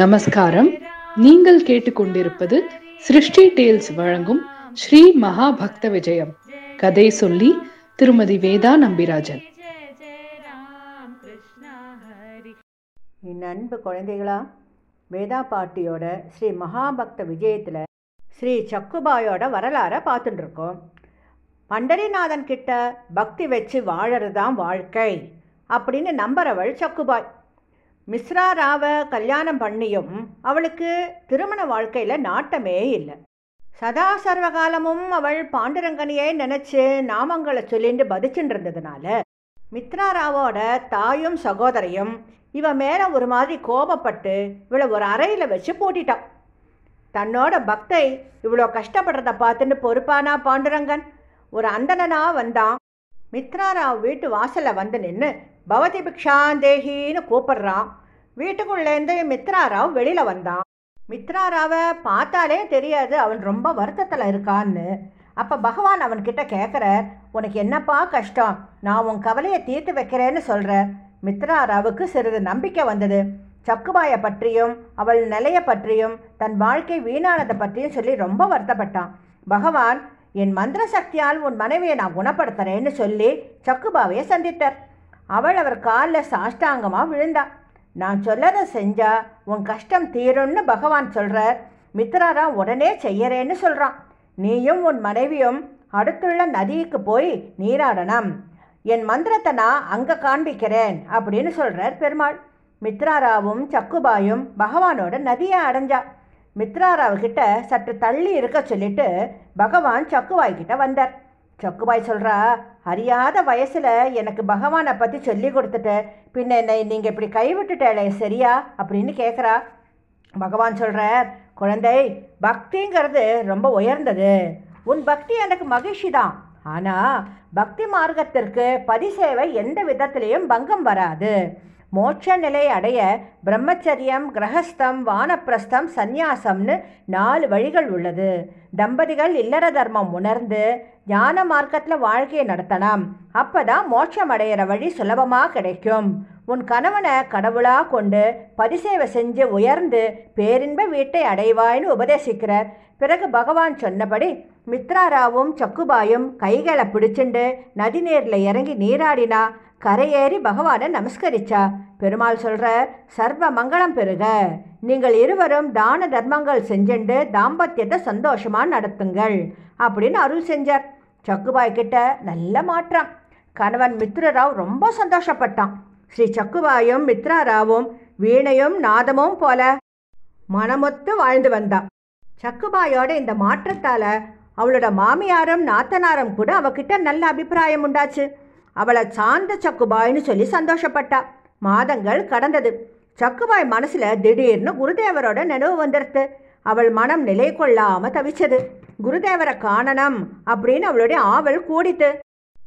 நமஸ்காரம். நீங்கள் கேட்டுக்கொண்டிருப்பது சிருஷ்டி டேல்ஸ் வழங்கும் ஸ்ரீ மகா பக்த விஜயம். கதை சொல்லி திருமதி வேதா நம்பிராஜன். என் அன்பு குழந்தைகளா வேதா பாட்டியோட ஸ்ரீ மகாபக்த விஜயத்தில் ஸ்ரீ சக்குபாயோட வரலாறை பார்த்துட்டு இருக்கோம் பண்டரிநாதன் கிட்ட பக்தி வச்சு வாழறது தான் வாழ்க்கை அப்படின்னு நம்புறவள் சக்குபாய். மிஸ்ரா ராவை கல்யாணம் பண்ணியும் அவளுக்கு திருமண வாழ்க்கையில் நாட்டமே இல்லை. சதா சர்வகாலமும் அவள் பாண்டுரங்கனையே நினச்சி நாமங்களை சொல்லிட்டு பதிச்சுட்டு இருந்ததுனால மித்ராராவோட தாயும் சகோதரியும் இவ மேலே ஒரு மாதிரி கோபப்பட்டு இவளை ஒரு அறையில் வச்சு பூட்டிட்டான். தன்னோட பக்தை இவ்வளோ கஷ்டப்படுறத பார்த்துட்டு பொறுப்பானா பாண்டுரங்கன்? ஒரு அந்தனனா வந்தான். மித்ராராவ் வீட்டு வாசலில் வந்து நின்று பவதி பிக்ஷாந்தேகின்னு கூப்பிடுறான். வீட்டுக்குள்ளேருந்து மித்ராராவ் வெளியில் வந்தான். மித்ராராவை பார்த்தாலே தெரியாது அவன் ரொம்ப வருத்தத்தில் இருக்கான்னு. அப்போ பகவான் அவன்கிட்ட கேட்குறார் உனக்கு என்னப்பா கஷ்டம்? நான் உன் கவலையை தீர்த்து வைக்கிறேன்னு சொல்கிறார் மித்ராராவுக்கு சிறிது நம்பிக்கை வந்தது. சக்குபாயை பற்றியும் அவள் நிலையை பற்றியும் தன் வாழ்க்கை வீணானதை பற்றியும் சொல்லி ரொம்ப வருத்தப்பட்டான். பகவான் என் மந்திர சக்தியால் உன் மனைவியை நான் குணப்படுத்துகிறேன்னு சொல்லி சக்குபாவையை சந்தித்தார். அவள் அவர் காலில் சாஷ்டாங்கமாக விழுந்தா. நான் சொல்லதை செஞ்சா உன் கஷ்டம் தீரும்னு பகவான் சொல்கிறார் மித்ராரா உடனே செய்யறேன்னு சொல்கிறான் நீயும் உன் மனைவியும் அடுத்துள்ள நதிக்கு போய் நீராடணும். என் மந்திரத்தை நான் அங்கே காண்பிக்கிறேன் அப்படின்னு சொல்கிறார் பெருமாள். மித்ராராவும் சக்குபாயும் பகவானோட நதியை அடைஞ்சா. மித்ராராவுக்கிட்ட சற்று தள்ளி இருக்க சொல்லிட்டு பகவான் சக்குபாய் கிட்ட வந்தார். சக்குபாய் சொல்கிறா அறியாத வயசில் எனக்கு பகவானை பற்றி சொல்லி கொடுத்துட்டு பின்ன என்னை நீங்கள் இப்படி கைவிட்டுட்டேளே சரியா? அப்படின்னு கேட்குறா பகவான் சொல்கிறார் குழந்தை பக்திங்கிறது ரொம்ப உயர்ந்தது. உன் பக்தி எனக்கு மகிழ்ச்சி தான். ஆனால் பக்தி மார்க்கத்திற்கு பரிசேவை எந்த விதத்திலையும் பங்கம் வராது. மோட்ச நிலை அடைய பிரம்மச்சரியம் கிரகஸ்தம் வானப்பிரஸ்தம் சந்நியாசம்னு நாலு வழிகள் உள்ளது. தம்பதிகள் இல்லற தர்மம் உணர்ந்து ஞான மார்க்கத்தில் வாழ்க்கையை நடத்தலாம். அப்போ தான் மோட்சம் அடையிற வழி சுலபமாக கிடைக்கும். உன் கணவனை கடவுளாக கொண்டு பரிசேவை செஞ்சு உயர்ந்து பேரின்ப வீட்டை அடைவாய்னு உபதேசிக்கிறார். பிறகு பகவான் சொன்னபடி மித்ராராவும் சக்குபாயும் கைகளை பிடிச்சுண்டு நதிநீரில் இறங்கி நீராடினா கரையேறி பகவானை நமஸ்கரிச்சா? பெருமாள் சொல்கிற சர்வ மங்களம் பெறுக. நீங்கள் இருவரும் தான தர்மங்கள் செஞ்சுண்டு தாம்பத்தியத்தை சந்தோஷமாக நடத்துங்கள் அப்படின்னு அருள் செஞ்சார். சக்குபாய் கிட்ட நல்ல மாற்றம். கணவன் மித்ரராவ் ரொம்ப சந்தோஷப்பட்டான். ஸ்ரீ சக்குபாயும் மித்ராராவும் வீணையும் நாதமும் போல மனமொத்து வாழ்ந்து வந்தான் சக்குபாயோட இந்த மாற்றத்தால் அவளோட மாமியாரும் நாத்தனாரும் கூட அவகிட்ட நல்ல அபிப்பிராயம் உண்டாச்சு. அவளை சார்ந்த சக்குபாய்னு சொல்லி சந்தோஷப்பட்டா. மாதங்கள் கடந்தது. சக்குபாய் மனசில் திடீர்னு குருதேவரோட நினைவு வந்துருது அவள் மனம் நிலை கொள்ளாமல் தவிச்சது. குருதேவரை காணணும் அப்படின்னு அவளுடைய ஆவல் கூடித்து.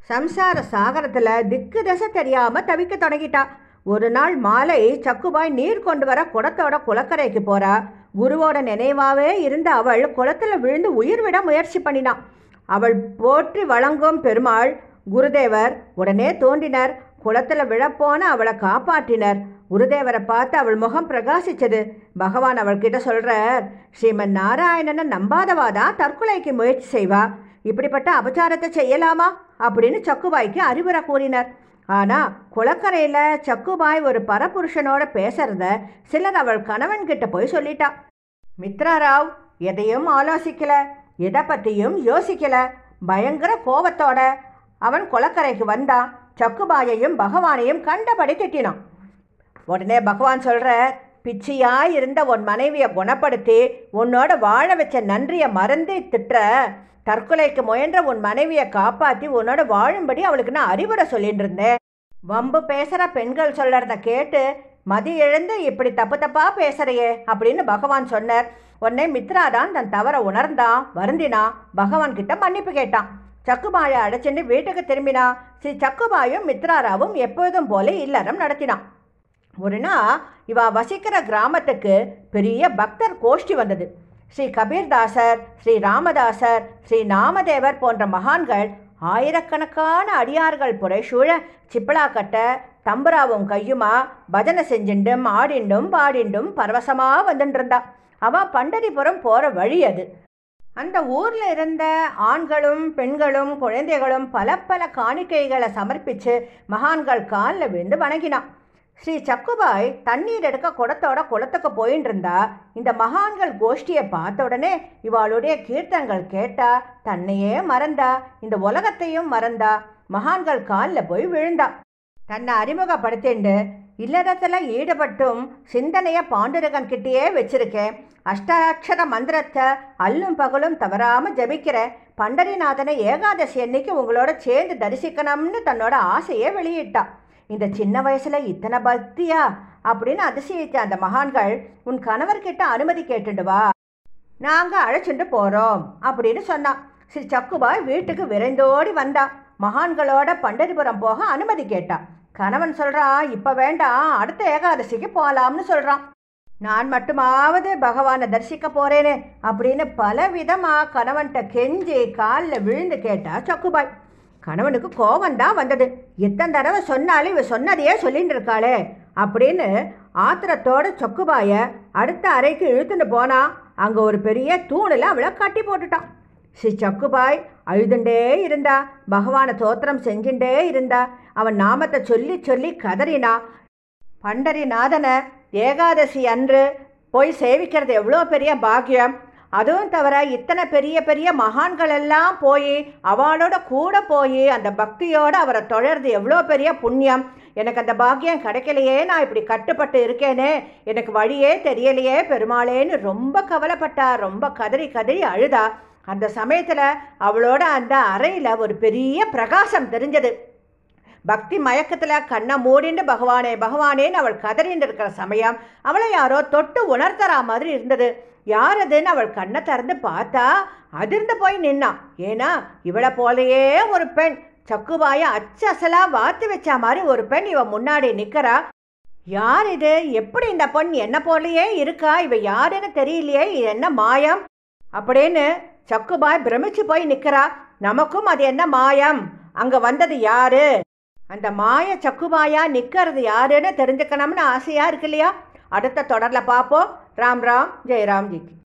சம்சார சாகரத்தில் திக்கு தசை தெரியாமல் தவிக்க தொடங்கிட்டா. ஒரு நாள் மாலை சக்குபாய் நீர் கொண்டு வர குடத்தோட குளக்கரைக்கு போகிறா குருவோட நினைவாகவே இருந்த அவள் குளத்தில் விழுந்து உயிர் விட முயற்சி பண்ணினான். அவள் போற்றி வழங்கும் பெருமாள் குருதேவர் உடனே தோன்றினர். குளத்தில் விழப்போன அவளை காப்பாற்றினர். குருதேவரை பார்த்து அவள் முகம் பிரகாசிச்சது. பகவான் அவள்கிட்ட சொல்கிறார் ஸ்ரீமன் நாராயணனை நம்பாதவா தான் தற்கொலைக்கு முயற்சி செய்வா. இப்படிப்பட்ட அபச்சாரத்தை செய்யலாமா? அப்படின்னு சக்குபாய்க்கு அறிவுரை கூறினர். ஆனால் குளக்கரையில் சக்குபாய் ஒரு பரபுருஷனோட பேசுறத சிலர் அவள் கணவன்கிட்ட போய் சொல்லிட்டா. மித்ராராவ் எதையும் ஆலோசிக்கல எதை பற்றியும் யோசிக்கல. பயங்கர கோபத்தோட அவன் குளக்கரைக்கு வந்தான். சக்குபாயையும் பகவானையும் கண்டபடி திட்டினான். உடனே பகவான் சொல்கிற பிச்சையாக இருந்த உன் மனைவியை குணப்படுத்தி உன்னோட வாழ வச்ச நன்றியை மறந்து திட்டுற. தற்கொலைக்கு முயன்ற உன் மனைவியை காப்பாற்றி உன்னோட வாழும்படி அவளுக்கு நான் அறிவுரை சொல்லிட்டு இருந்தேன். வம்பு பேசுகிற பெண்கள் சொல்கிறத கேட்டு மதி எழுந்து இப்படி தப்பு தப்பாக பேசுறையே அப்படின்னு பகவான் சொன்னார். உடனே மித்ரா தான் தன் தவறை உணர்ந்தான் வருந்தினான் பகவான் கிட்ட மன்னிப்பு கேட்டான். சக்குபாயை அடைச்சிட்டு வீட்டுக்கு திரும்பினா ஸ்ரீ சக்குபாயும் மித்ராராவும் எப்போதும் போல இல்லறம் நடத்தினான். ஒரு நாள் இவா வசிக்கிற கிராமத்துக்கு பெரிய பக்தர் கோஷ்டி வந்தது. ஸ்ரீ கபீர்தாசர் ஸ்ரீ ராமதாசர் ஸ்ரீ நாமதேவர் போன்ற மகான்கள் ஆயிரக்கணக்கான அடியார்கள் புடைசூழ சிப்பிளா கட்ட தம்புராவும் கையுமா பஜனை செஞ்சுண்டும் ஆடிண்டும் பாடிண்டும் பரவசமாக வந்துட்டு இருந்தா பண்டரிபுரம் போகிற வழி அது. அந்த ஊரில் இருந்த ஆண்களும் பெண்களும் குழந்தைகளும் பல பல காணிக்கைகளை சமர்ப்பிச்சு மகான்கள் காலில் விழுந்து வணங்கினான் ஸ்ரீ சக்குபாய் தண்ணீர் எடுக்க குடத்தோட குளத்துக்கு போயின்னு இருந்தா இந்த மகான்கள் கோஷ்டியை பார்த்த உடனே இவாளுடைய கீர்த்தங்கள் கேட்டா தன்னையே மறந்தா இந்த உலகத்தையும் மறந்தா மகான்கள் காலில் போய் விழுந்தா. தன்னை அறிமுகப்படுத்திண்டு இல்லறத்தில் ஈடுபட்டும் சிந்தனையை பாண்டுரகன் கிட்டேயே வச்சிருக்கேன். அஷ்டாட்சர மந்திரத்தை அல்லும் பகலும் தவறாமல் ஜபிக்கிறேன் பண்டரிநாதனை ஏகாதசி அன்னைக்கு உங்களோட சேர்ந்து தரிசிக்கணும்னு தன்னோட ஆசையை வெளியிட்டான் இந்த சின்ன வயசில் இத்தனை பக்தியா? அப்படின்னு அதிசயித்த அந்த மகான்கள் உன் கணவர்கிட்ட அனுமதி கேட்டுண்டு வா. நாங்கள் அழைச்சிட்டு போகிறோம் அப்படின்னு சொன்னான் ஸ்ரீ சக்குபாய் வீட்டுக்கு விரைந்தோடி வந்தா. மகான்களோட பண்டரிபுரம் போக அனுமதி கேட்டா. கணவன் சொல்கிறான் இப்போ வேண்டாம் அடுத்த ஏகாதசிக்கு போகலாம்னு சொல்கிறான் நான் மட்டுமாவது பகவானை தரிசிக்க போறேனே. அப்படின்னு பலவிதமாக கணவன்கிட்ட கெஞ்சி காலில் விழுந்து கேட்டா சக்குபாய். கணவனுக்கு கோபந்தான் வந்தது. எத்தனை தடவை சொன்னாலும் இவ சொன்னதையே சொல்லிட்டு இருக்காளே அப்படின்னு ஆத்திரத்தோட சொக்குபாய அடுத்த அறைக்கு இழுத்துட்டு போனா அங்கே ஒரு பெரிய தூணில் அவளை கட்டி போட்டுட்டான். ஸ்ரீ சக்குபாய் அழுதுண்டே இருந்தா பகவானை தோத்திரம் செஞ்சுட்டே இருந்தா அவன் நாமத்தை சொல்லி சொல்லி கதறினா பண்டரிநாதனை ஏகாதசி அன்று போய் சேவிக்கிறது எவ்வளோ பெரிய பாக்கியம். அதுவும் தவிர இத்தனை பெரிய பெரிய மகான்கள் எல்லாம் போய் அவளோட கூட போய் அந்த பக்தியோடு அவரை தொழறது எவ்வளோ பெரிய புண்ணியம். எனக்கு அந்த பாக்கியம் கிடைக்கலையே நான் இப்படி கட்டுப்பட்டு இருக்கேனே. எனக்கு வழியே தெரியலையே பெருமாளேன்னு ரொம்ப கவலைப்பட்டா ரொம்ப கதறி கதறி அழுதா. அந்த சமயத்தில் அவளோட அந்த அறையில் ஒரு பெரிய பிரகாசம் தெரிஞ்சது. பக்தி மயக்கத்தில் கண்ணை மூடிண்டு பகவானே பகவானேன்னு அவள் கதறிண்டு இருக்கிற சமயம் அவளை யாரோ தொட்டு உணர்த்துறா மாதிரி இருந்தது. யார் அதுன்னு அவள் கண்ணை திறந்து பார்த்தா அதிர்ந்து போய் நின்னான் ஏன்னா இவளை போலயே ஒரு பெண். சக்குவாய அச்சசலா வாத்து வச்ச மாதிரி ஒரு பெண் இவ முன்னாடி நிற்கிறா யார் இது? எப்படி இந்த பொண் என்ன போலயே இருக்கா? இவ யாருன்னு தெரியலையே இது என்ன மாயம்? அப்படின்னு சக்குபாய் பிரமிச்சு போய் நிற்கிறா நமக்கும் அது என்ன மாயம்? அங்கே வந்தது யாரு? அந்த மாய சக்குபாயா நிற்கிறது யாருன்னு தெரிஞ்சுக்கணும்னு ஆசையாக இருக்கு இல்லையா? அடுத்த தொடரில் பார்ப்போம் राम राम जय राम जी की।